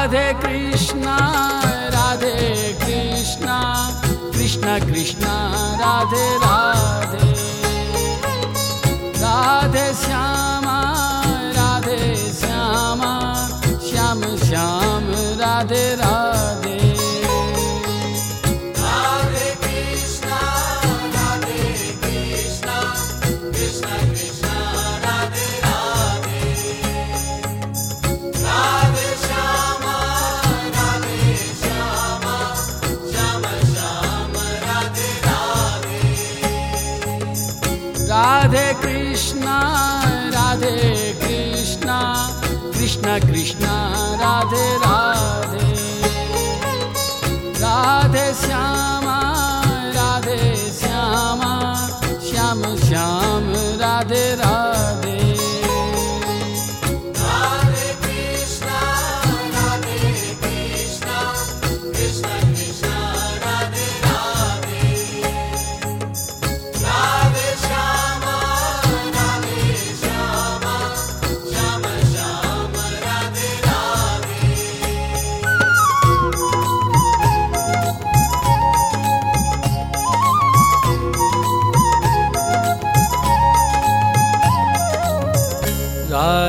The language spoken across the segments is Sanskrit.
राधे कृष्ण राधे कृष्ण कृष्ण कृष्ण राधे राधे। राधे श्याम। Krishna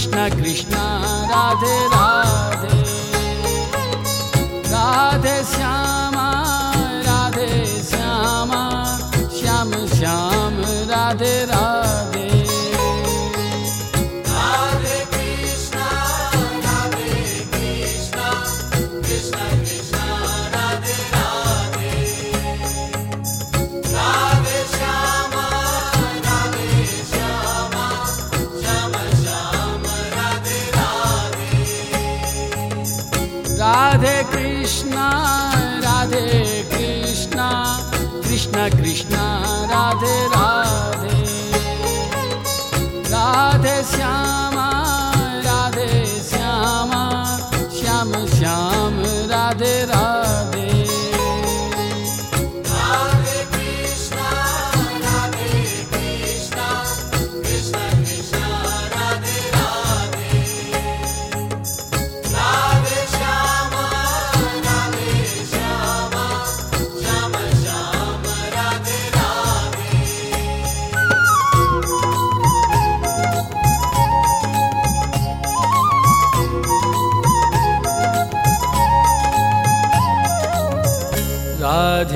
कृष्ण कृष्ण राधे राधे। राधे श्याम।